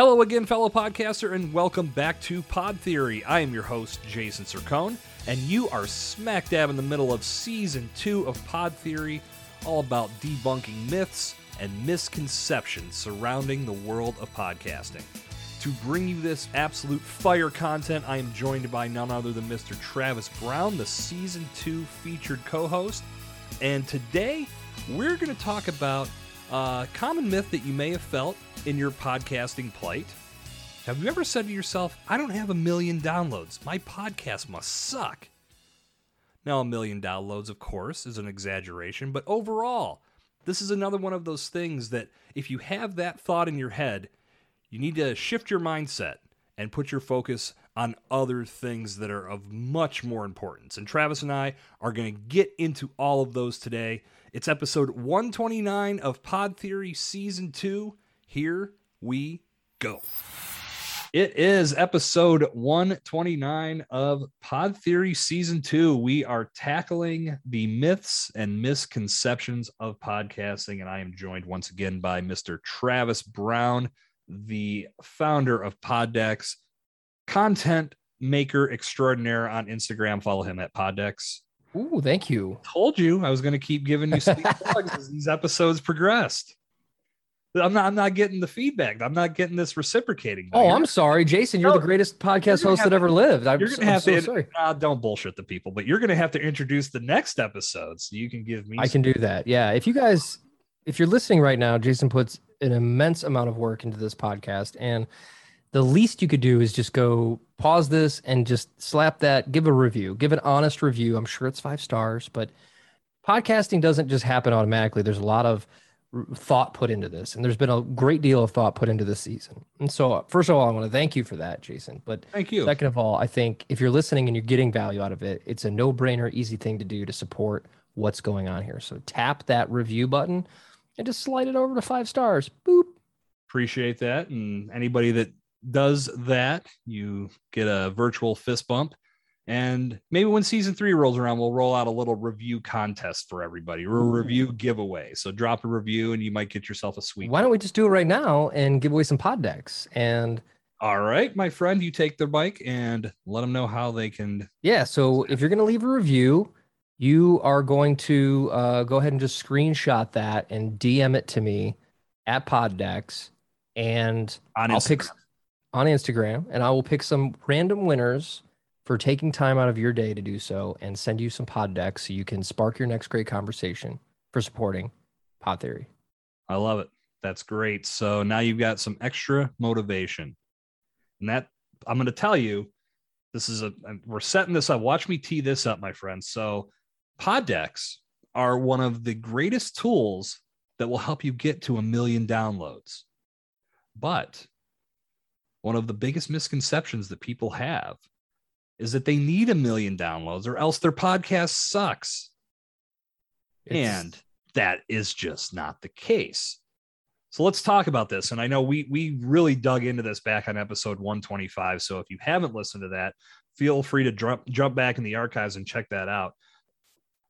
Hello again, fellow podcaster, and welcome back to Pod Theory. I am your host, Jason Sircone, and you are smack dab in the middle of season two of Pod Theory, all about debunking myths and misconceptions surrounding the world of podcasting. To bring you this absolute fire content, I am joined by none other than Mr. Travis Brown, the season two featured co host. And today, we're going to talk about a common myth that you may have felt in your podcasting plight. Have you ever said to yourself, I don't have a million downloads. My podcast must suck? Now, a million downloads, of course, is an exaggeration, but overall, this is another one of those things that if you have that thought in your head, you need to shift your mindset and put your focus on other things that are of much more importance. And Travis and I are going to get into all of those today. It's episode 129 of Pod Theory Season 2. Here we go. It is episode 129 of Pod Theory Season 2. We are tackling the myths and misconceptions of podcasting. And I am joined once again by Mr. Travis Brown, the founder of Pod Decks, content maker extraordinaire on Instagram. Follow him at Pod Decks. Ooh, thank you. Told you I was going to keep giving you plugs as these episodes progressed. I'm not. I'm not getting the feedback. I'm not getting this reciprocating. Oh, I'm sorry, Jason. You're no, the greatest podcast host that ever lived. I'm, you're gonna have I'm to. So uh, don't bullshit the people, but you're gonna have to introduce the next episode so you can give me. I can do that. Yeah. If you guys, if you're listening right now, Jason puts an immense amount of work into this podcast, and the least you could do is just go pause this and just slap that, give a review, give an honest review. I'm sure it's five stars, but podcasting doesn't just happen automatically. There's a lot of thought put into this and there's been a great deal of thought put into this season. And so first of all i want to thank you for that jason. But thank you. second of all i think if you're listening and you're getting value out of it it's a no-brainer easy thing to do to support what's going on here. So tap that review button and just slide it over to five stars boop appreciate that and anybody that does that you get a virtual fist bump and maybe when season three rolls around, we'll roll out a little review contest for everybody or a review giveaway. So drop a review and you might get yourself a sweet. Why don't we just do it right now and give away some pod decks? And all right, my friend, you take their bike and let them know how they can. Yeah. So if you're going to leave a review, you are going to uh, go ahead and just screenshot that and DM it to me at Pod Decks, and on I'll Instagram. pick on Instagram, and I will pick some random winners for taking time out of your day to do so and send you some pod decks so you can spark your next great conversation for supporting pod theory. I love it. That's great. So now you've got some extra motivation. And that I'm going to tell you, this is a, we're setting this up. Watch me tee this up, my friends. So pod decks are one of the greatest tools that will help you get to a million downloads. But one of the biggest misconceptions that people have is that they need a million downloads or else their podcast sucks. It's... And that is just not the case. So let's talk about this. And I know we we really dug into this back on episode 125. So if you haven't listened to that, feel free to jump jump back in the archives and check that out.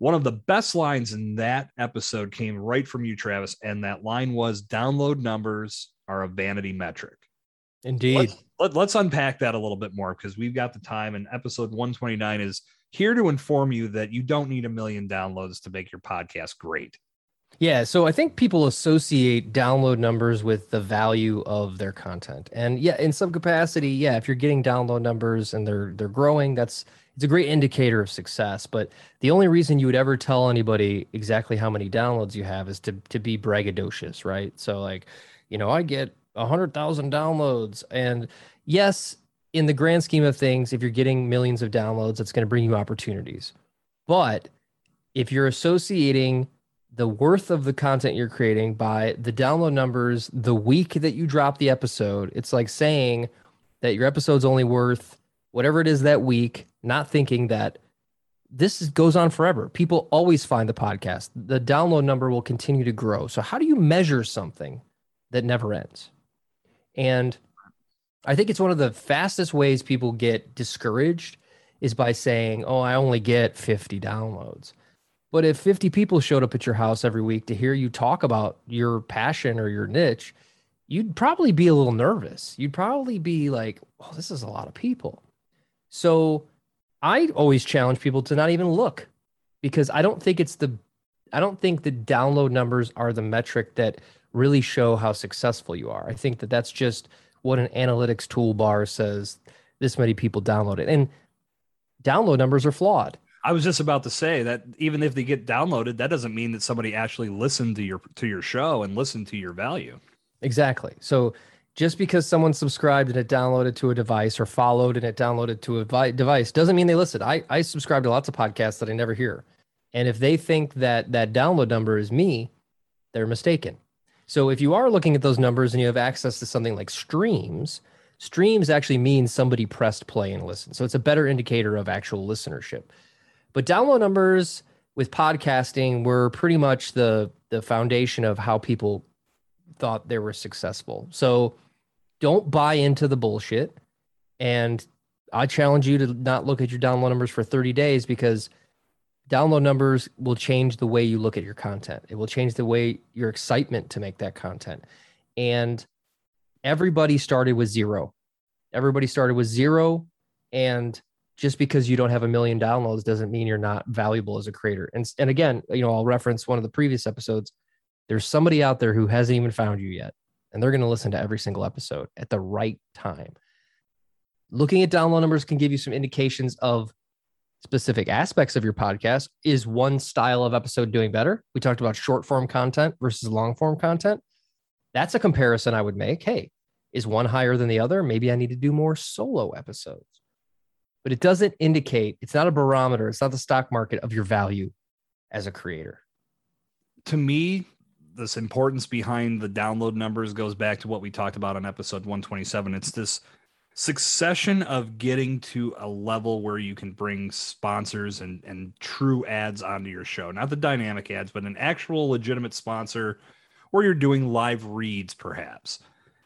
One of the best lines in that episode came right from you, Travis, and that line was download numbers are a vanity metric. Indeed. Let's, let, us unpack that a little bit more because we've got the time. And episode 129 is here to inform you that you don't need a million downloads to make your podcast great. Yeah, so I think people associate download numbers with the value of their content. And yeah, in some capacity, yeah, if you're getting download numbers and they're they're growing, that's it's a great indicator of success. But the only reason you would ever tell anybody exactly how many downloads you have is to to be braggadocious, right? So like, you know, I get 100,000 downloads. And yes, in the grand scheme of things, if you're getting millions of downloads, it's going to bring you opportunities. But if you're associating the worth of the content you're creating by the download numbers the week that you drop the episode, it's like saying that your episode's only worth whatever it is that week, not thinking that this goes on forever. People always find the podcast. The download number will continue to grow. So, how do you measure something that never ends? And I think it's one of the fastest ways people get discouraged is by saying, "Oh, I only get 50 downloads." But if 50 people showed up at your house every week to hear you talk about your passion or your niche, you'd probably be a little nervous. You'd probably be like, oh, this is a lot of people. So I always challenge people to not even look because I don't think it's the I don't think the download numbers are the metric that really show how successful you are. I think that that's just what an analytics toolbar says this many people download it. And download numbers are flawed. I was just about to say that even if they get downloaded, that doesn't mean that somebody actually listened to your to your show and listened to your value. Exactly. So just because someone subscribed and it downloaded to a device or followed and it downloaded to a vi- device doesn't mean they listened. I, I subscribe to lots of podcasts that I never hear. And if they think that that download number is me, they're mistaken. So if you are looking at those numbers and you have access to something like streams, streams actually means somebody pressed play and listened. So it's a better indicator of actual listenership. But download numbers with podcasting were pretty much the the foundation of how people thought they were successful. So don't buy into the bullshit. And I challenge you to not look at your download numbers for 30 days because download numbers will change the way you look at your content. It will change the way your excitement to make that content. And everybody started with zero. Everybody started with zero. And just because you don't have a million downloads doesn't mean you're not valuable as a creator. And, and again, you know, I'll reference one of the previous episodes. There's somebody out there who hasn't even found you yet, and they're going to listen to every single episode at the right time. Looking at download numbers can give you some indications of specific aspects of your podcast. Is one style of episode doing better? We talked about short form content versus long form content. That's a comparison I would make. Hey, is one higher than the other? Maybe I need to do more solo episodes but it doesn't indicate it's not a barometer it's not the stock market of your value as a creator to me this importance behind the download numbers goes back to what we talked about on episode 127 it's this succession of getting to a level where you can bring sponsors and and true ads onto your show not the dynamic ads but an actual legitimate sponsor or you're doing live reads perhaps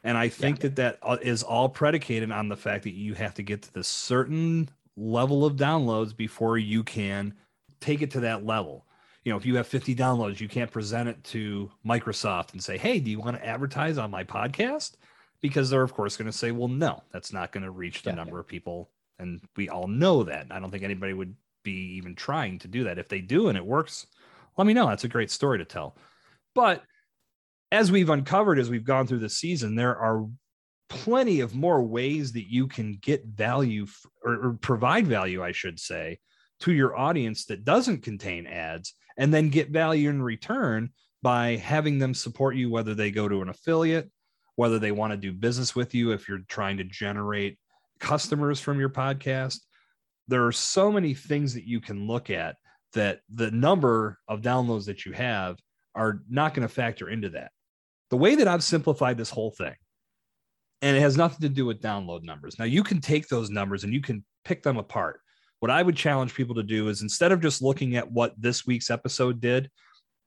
and I think yeah. that that uh, all predicated on the fact that you have to get to this certain level of downloads before you can take it to that level. You know, if you have 50 downloads, you can't present it to Microsoft and say, "Hey, do you want to advertise on my podcast?" Because they're of course going to say, "Well, no, that's not going to reach the yeah, number yeah. of people." And we all know that. I don't think anybody would be even trying to do that. If they do and it works, let me know. That's a great story to tell. But as we've uncovered as we've gone through the season, there are plenty of more ways that you can get value or, or, provide value, I should say, to your audience that doesn't contain ads and then get value in return by having them support you, whether they go to an affiliate, whether they want to do business with you, if you're trying to generate customers from your podcast. There are so many things that you can look at that the number of downloads that you have are not going to factor into that. The way that I've simplified this whole thing, and it has nothing to do with download numbers. Now, you can take those numbers and you can pick them apart. What I would challenge people to do is instead of just looking at what this week's episode did,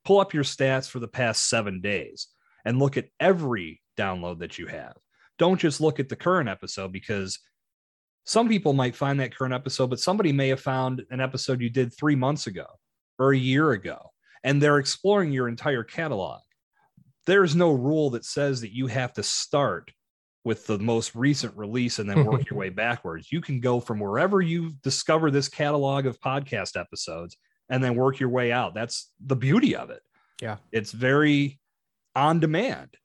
pull up your stats for the past seven days and look at every download that you have. Don't just look at the current episode because some people might find that current episode, but somebody may have found an episode you did three months ago or a year ago and they're exploring your entire catalog. There's no rule that says that you have to start with the most recent release and then work your way backwards. You can go from wherever you discover this catalog of podcast episodes and then work your way out. That's the beauty of it. Yeah. It's very on demand.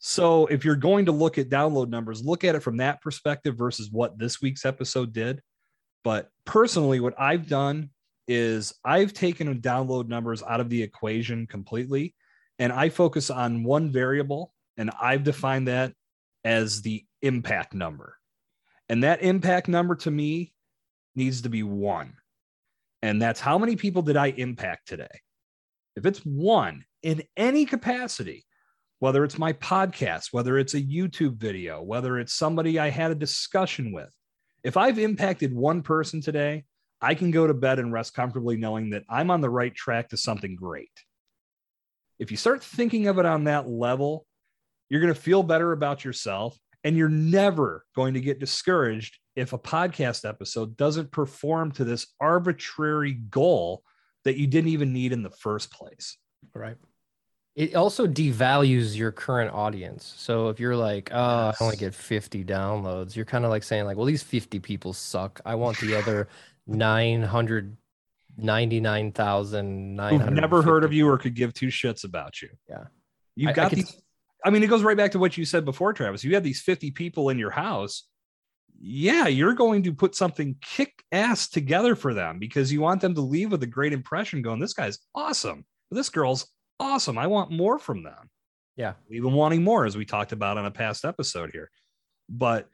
So if you're going to look at download numbers, look at it from that perspective versus what this week's episode did. But personally, what I've done is I've taken download numbers out of the equation completely and I focus on one variable and I've defined that as the impact number. And that impact number to me needs to be one. And that's how many people did I impact today? If it's one in any capacity, whether it's my podcast, whether it's a YouTube video, whether it's somebody I had a discussion with, if I've impacted one person today, I can go to bed and rest comfortably knowing that I'm on the right track to something great. If you start thinking of it on that level, you're going to feel better about yourself and you're never going to get discouraged if a podcast episode doesn't perform to this arbitrary goal that you didn't even need in the first place. Right. It also devalues your current audience. So if you're like, oh, yes. I only get 50 downloads, you're kind of like saying, like, well, these 50 people suck. I want the other 999,900. Who've never heard of you or could give two shits about you. Yeah. You've I, got I could... these. I mean, it goes right back to what you said before, Travis. You have these 50 people in your house. Yeah, you're going to put something kick ass together for them because you want them to leave with a great impression going, this guy's awesome. This girl's awesome. I want more from them. Yeah. Even wanting more, as we talked about on a past episode here. But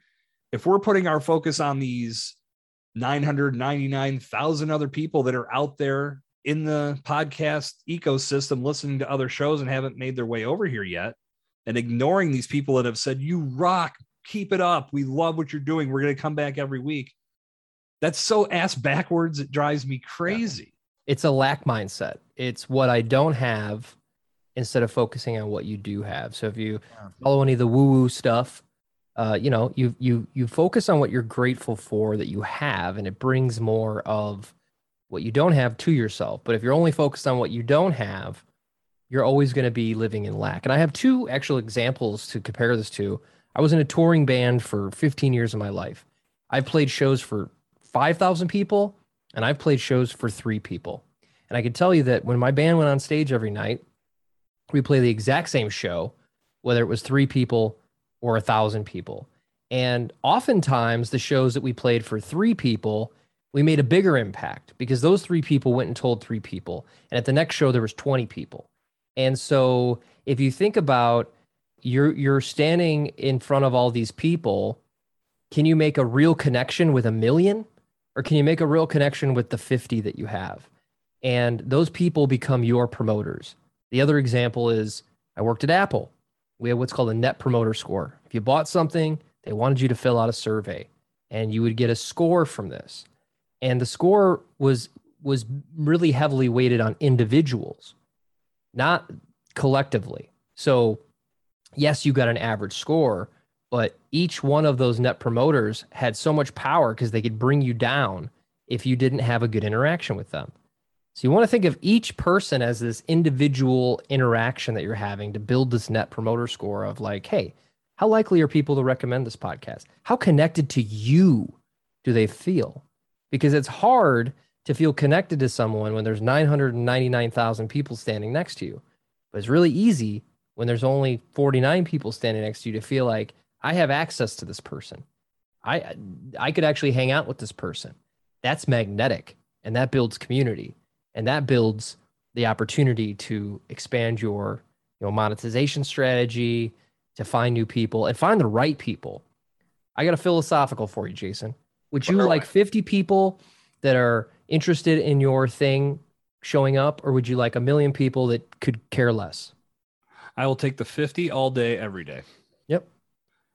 if we're putting our focus on these 999,000 other people that are out there in the podcast ecosystem listening to other shows and haven't made their way over here yet, and ignoring these people that have said, You rock, keep it up. We love what you're doing. We're going to come back every week. That's so ass backwards. It drives me crazy. It's a lack mindset. It's what I don't have instead of focusing on what you do have. So if you follow any of the woo woo stuff, uh, you know, you you you focus on what you're grateful for that you have, and it brings more of what you don't have to yourself. But if you're only focused on what you don't have, you're always going to be living in lack. And I have two actual examples to compare this to. I was in a touring band for 15 years of my life. I've played shows for 5,000 people, and I've played shows for three people. And I can tell you that when my band went on stage every night, we play the exact same show, whether it was three people or a thousand people. And oftentimes, the shows that we played for three people, we made a bigger impact because those three people went and told three people. And at the next show, there was 20 people. And so, if you think about you're you're standing in front of all these people, can you make a real connection with a million, or can you make a real connection with the 50 that you have? And those people become your promoters. The other example is I worked at Apple. We have what's called a net promoter score. If you bought something, they wanted you to fill out a survey and you would get a score from this. And the score was was really heavily weighted on individuals, not collectively. So, yes, you got an average score, but each one of those net promoters had so much power because they could bring you down if you didn't have a good interaction with them. So you want to think of each person as this individual interaction that you're having to build this net promoter score of like, hey, how likely are people to recommend this podcast? How connected to you do they feel? Because it's hard to feel connected to someone when there's 999,000 people standing next to you. But it's really easy when there's only 49 people standing next to you to feel like I have access to this person. I I could actually hang out with this person. That's magnetic and that builds community and that builds the opportunity to expand your you know monetization strategy to find new people and find the right people i got a philosophical for you jason would you like 50 people that are interested in your thing showing up or would you like a million people that could care less? I will take the 50 all day every day. Yep.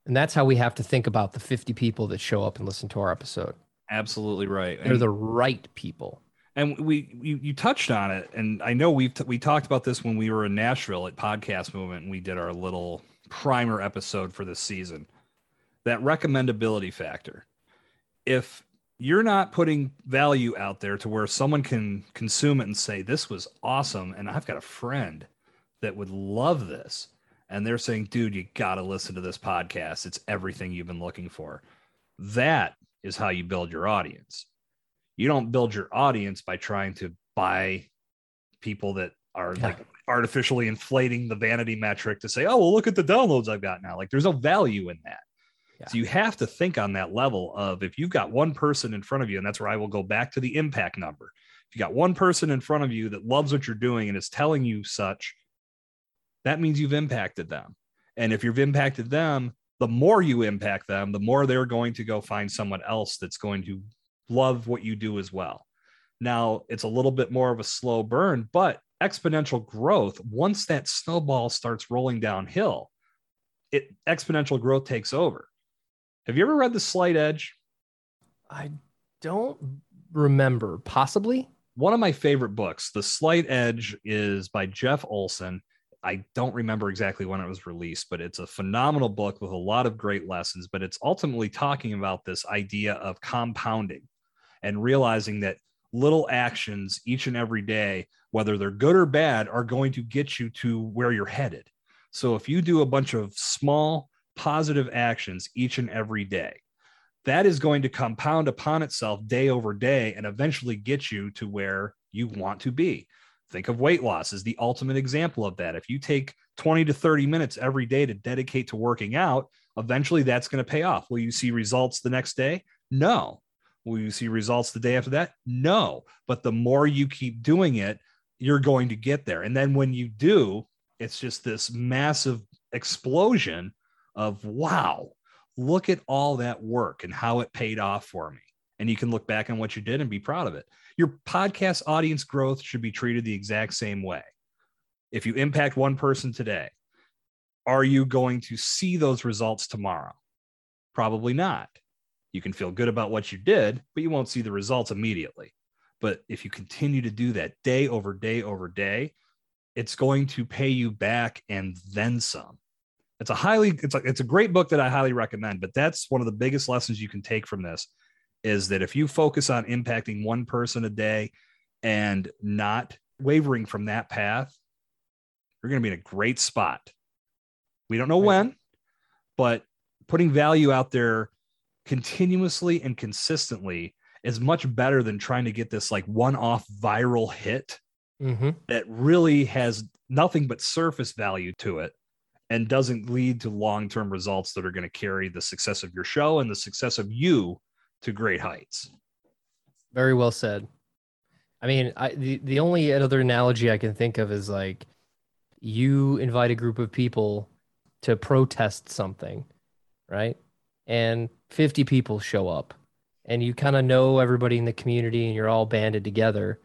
And that's how we have to think about the 50 people that show up and listen to our episode. Absolutely right. They're and- the right people. And we you, you touched on it and i know we've t- we talked about this when we were in nashville at podcast movement and we did our little primer episode for this season. That recommendability factor. If you're not putting value out there to where someone can consume it and say this was awesome and i've got a friend that would love this and they're saying dude you got to listen to this podcast it's everything you've been looking for that is how you build your audience you don't build your audience by trying to buy people that are yeah. like artificially inflating the vanity metric to say, oh, well, look at the downloads I've got now. Like there's no value in that. Yeah. So you have to think on that level of if you've got one person in front of you, and that's where I will go back to the impact number. If you got one person in front of you that loves what you're doing and is telling you such, that means you've impacted them. And if you've impacted them, the more you impact them, the more they're going to go find someone else that's going to love what you do as well. Now, it's a little bit more of a slow burn, but exponential growth, once that snowball starts rolling downhill, it exponential growth takes over. Have you ever read The Slight Edge? I don't remember. Possibly. One of my favorite books, The Slight Edge, is by Jeff Olson. I don't remember exactly when it was released, but it's a phenomenal book with a lot of great lessons. But it's ultimately talking about this idea of compounding and realizing that little actions each and every day, whether they're good or bad, are going to get you to where you're headed. So if you do a bunch of small positive actions each and every day, that is going to compound upon itself day over day and eventually get you to where you want to be. Think of weight loss as the ultimate example of that. If you take 20 to 30 minutes every day to dedicate to working out, eventually that's going to pay off. Will you see results the next day? No. Will you see results the day after that? No. But the more you keep doing it, you're going to get there. And then when you do, it's just this massive explosion of wow, look at all that work and how it paid off for me. And you can look back on what you did and be proud of it. Your podcast audience growth should be treated the exact same way. If you impact one person today, are you going to see those results tomorrow? Probably not. You can feel good about what you did, but you won't see the results immediately. But if you continue to do that day over day over day, it's going to pay you back and then some. It's a highly it's a, it's a great book that I highly recommend, but that's one of the biggest lessons you can take from this is that if you focus on impacting one person a day and not wavering from that path, you're going to be in a great spot. We don't know right. when, but putting value out there continuously and consistently is much better than trying to get this like one off viral hit mm-hmm. that really has nothing but surface value to it and doesn't lead to long term results that are going to carry the success of your show and the success of you to great heights. Very well said. I mean, I, the, the only other analogy I can think of is like you invite a group of people to protest something, right? And 50 people show up and you kind of know everybody in the community and you're all banded together.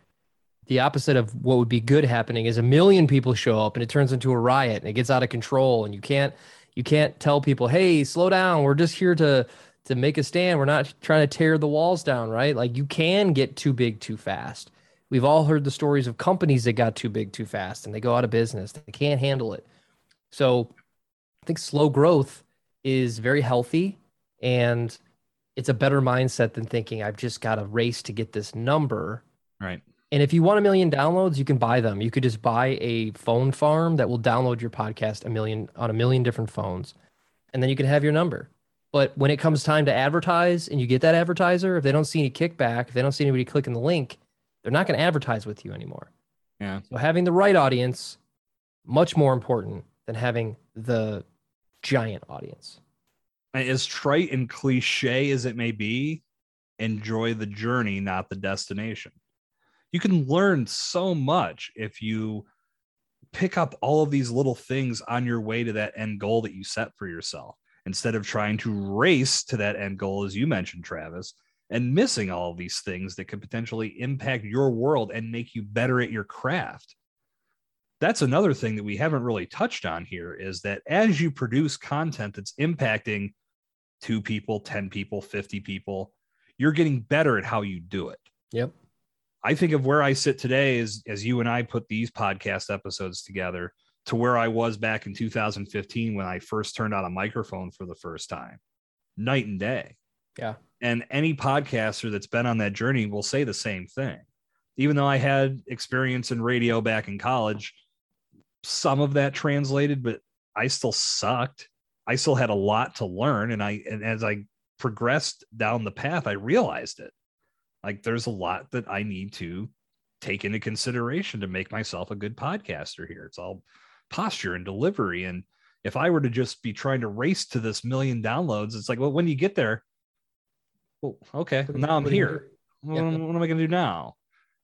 The opposite of what would be good happening is a million people show up and it turns into a riot and it gets out of control and you can't you can't tell people, "Hey, slow down. We're just here to to make a stand. We're not trying to tear the walls down, right?" Like you can get too big too fast. We've all heard the stories of companies that got too big too fast and they go out of business. They can't handle it. So, I think slow growth is very healthy and it's a better mindset than thinking I've just got a race to get this number. Right. And if you want a million downloads, you can buy them. You could just buy a phone farm that will download your podcast a million on a million different phones. And then you can have your number. But when it comes time to advertise and you get that advertiser, if they don't see any kickback, if they don't see anybody clicking the link, they're not going to advertise with you anymore. Yeah. So having the right audience much more important than having the giant audience as trite and cliche as it may be, enjoy the journey, not the destination. You can learn so much if you pick up all of these little things on your way to that end goal that you set for yourself instead of trying to race to that end goal, as you mentioned, Travis, and missing all of these things that could potentially impact your world and make you better at your craft. That's another thing that we haven't really touched on here is that as you produce content that's impacting two people, 10 people, 50 people, you're getting better at how you do it. Yep. I think of where I sit today as as you and I put these podcast episodes together to where I was back in 2015 when I first turned on a microphone for the first time. Night and day. Yeah. And any podcaster that's been on that journey will say the same thing. Even though I had experience in radio back in college, some of that translated, but I still sucked. I still had a lot to learn. And I, and as I progressed down the path, I realized it. Like there's a lot that I need to take into consideration to make myself a good podcaster here. It's all posture and delivery. And if I were to just be trying to race to this million downloads, it's like, well, when you get there, well, okay, now I'm here. What, what am I going to do now?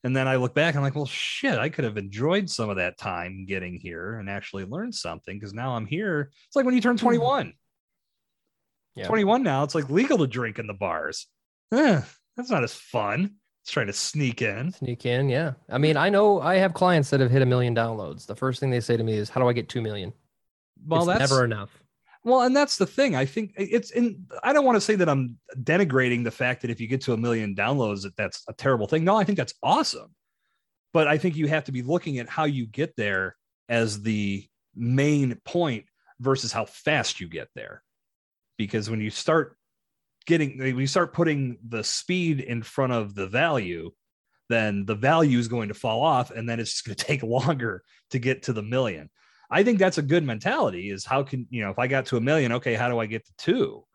And then I look back, and I'm like, well, shit, I could have enjoyed some of that time getting here and actually learned something because now I'm here. It's like when you turn hmm. 21. Yeah. 21 now, it's like legal to drink in the bars. Eh, that's not as fun. It's trying to sneak in. Sneak in, yeah. I mean, I know I have clients that have hit a million downloads. The first thing they say to me is, How do I get two million? Well, it's that's never enough. Well, and that's the thing. I think it's in. I don't want to say that I'm denigrating the fact that if you get to a million downloads, that that's a terrible thing. No, I think that's awesome. But I think you have to be looking at how you get there as the main point versus how fast you get there. Because when you start getting, when you start putting the speed in front of the value, then the value is going to fall off and then it's just going to take longer to get to the million. I think that's a good mentality is how can, you know, if I got to a million, okay, how do I get to two?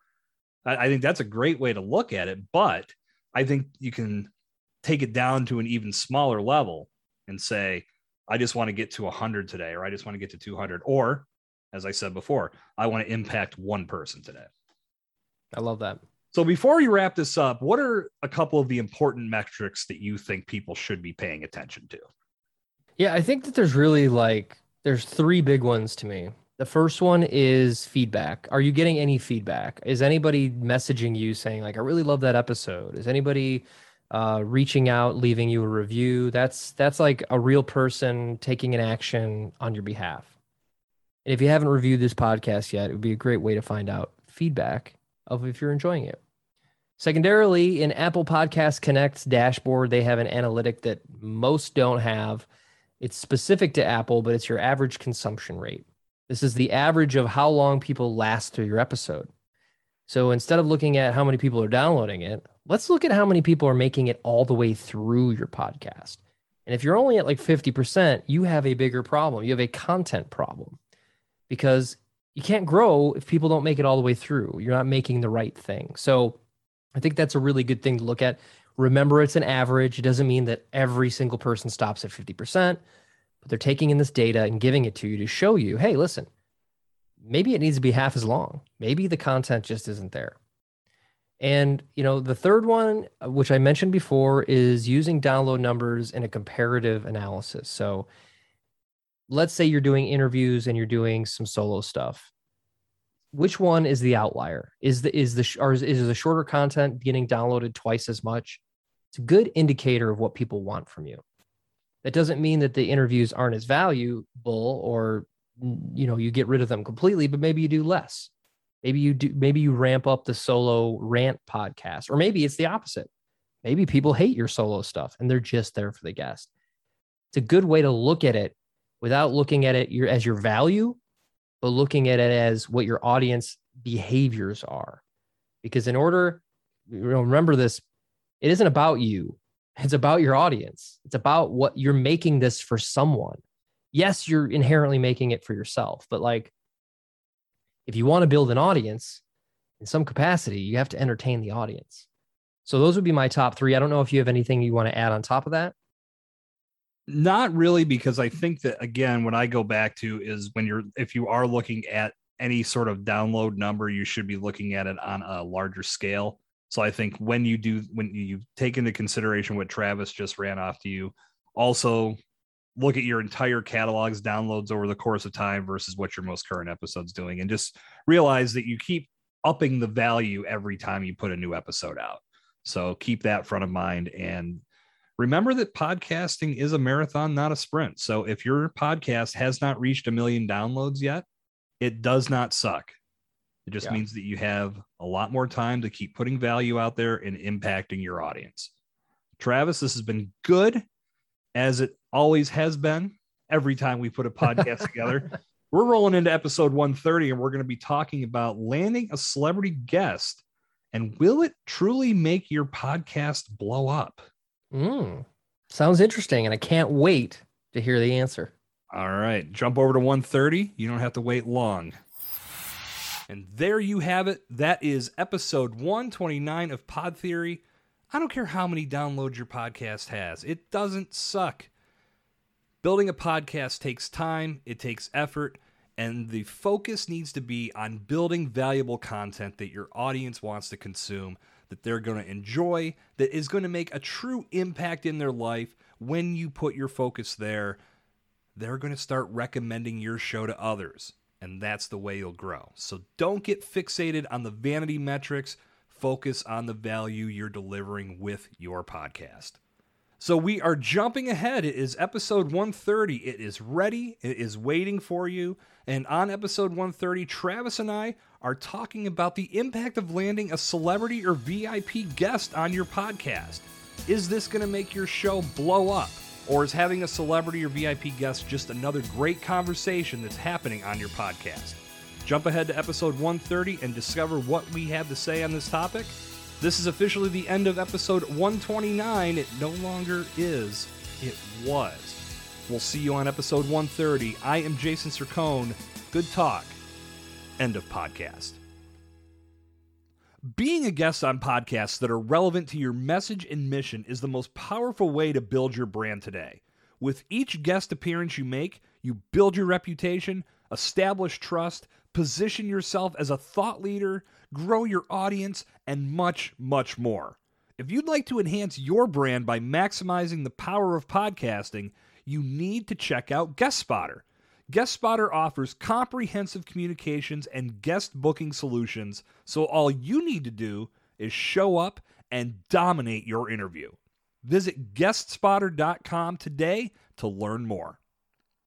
I, I think that's a great way to look at it. But I think you can take it down to an even smaller level and say, I just want to get to 100 today, or I just want to get to 200. Or, as I said before, I want to impact one person today. I love that. So, before we wrap this up, what are a couple of the important metrics that you think people should be paying attention to? Yeah, I think that there's really like there's three big ones to me. The first one is feedback. Are you getting any feedback? Is anybody messaging you saying like I really love that episode? Is anybody uh, reaching out, leaving you a review? That's that's like a real person taking an action on your behalf. And if you haven't reviewed this podcast yet, it would be a great way to find out feedback of if you're enjoying it. Secondarily, in Apple Podcast Connect's dashboard, they have an analytic that most don't have it's specific to Apple, but it's your average consumption rate. This is the average of how long people last through your episode. So instead of looking at how many people are downloading it, let's look at how many people are making it all the way through your podcast. And if you're only at like 50%, you have a bigger problem. You have a content problem because you can't grow if people don't make it all the way through. You're not making the right thing. So I think that's a really good thing to look at. Remember, it's an average. It doesn't mean that every single person stops at 50%, but they're taking in this data and giving it to you to show you hey, listen, maybe it needs to be half as long. Maybe the content just isn't there. And you know, the third one, uh, which I mentioned before, is using download numbers in a comparative analysis. So let's say you're doing interviews and you're doing some solo stuff which one is the outlier? Is the is the or is, is the shorter content getting downloaded twice as much? It's a good indicator of what people want from you. That doesn't mean that the interviews aren't as valuable or you know you get rid of them completely, but maybe you do less. Maybe you do maybe you ramp up the solo rant podcast, or maybe it's the opposite. Maybe people hate your solo stuff and they're just there for the guest. It's a good way to look at it without looking at it as your value but looking at it as what your audience behaviors are. Because in order, remember this, it isn't about you, it's about your audience. It's about what you're making this for someone. Yes, you're inherently making it for yourself, but like if you want to build an audience in some capacity, you have to entertain the audience. So those would be my top three. I don't know if you have anything you want to add on top of that. Not really, because I think that again, what I go back to is when you're if you are looking at any sort of download number, you should be looking at it on a larger scale. So I think when you do when you take into consideration what Travis just ran off to you, also look at your entire catalog's downloads over the course of time versus what your most current episode's doing and just realize that you keep upping the value every time you put a new episode out. So keep that front of mind and remember that podcasting is a marathon, not a sprint. So if your podcast has not reached a million downloads yet, it does not suck. It just yeah. means that you have a lot more time to keep putting value out there and impacting your audience. Travis, this has been good as it always has been every time we put a podcast together. We're rolling into episode 130 and we're going to be talking about landing a celebrity guest. And will it truly make your podcast blow up? Mm, sounds interesting, and I can't wait to hear the answer. All right, jump over to 130. You don't have to wait long. And there you have it. That is episode 129 of Pod Theory. I don't care how many downloads your podcast has, it doesn't suck. Building a podcast takes time, it takes effort, and the focus needs to be on building valuable content that your audience wants to consume that they're going to enjoy, that is going to make a true impact in their life when you put your focus there, they're going to start recommending your show to others. And that's the way you'll grow. So don't get fixated on the vanity metrics. Focus on the value you're delivering with your podcast. So we are jumping ahead. It is episode 130. It is ready. It is waiting for you. And on episode 130, Travis and I are talking about the impact of landing a celebrity or VIP guest on your podcast. Is this going to make your show blow up? Or is having a celebrity or VIP guest just another great conversation that's happening on your podcast? Jump ahead to episode 130 and discover what we have to say on this topic. This is officially the end of episode 129. It no longer is, it was. We'll see you on episode 130. I am Jason Sircone. Good talk. End of podcast. Being a guest on podcasts that are relevant to your message and mission is the most powerful way to build your brand today. With each guest appearance you make, you build your reputation, establish trust, position yourself as a thought leader, grow your audience, and much, much more. If you'd like to enhance your brand by maximizing the power of podcasting, you need to check out Guest Spotter. Guest Spotter offers comprehensive communications and guest booking solutions, so all you need to do is show up and dominate your interview. Visit guestspotter.com today to learn more.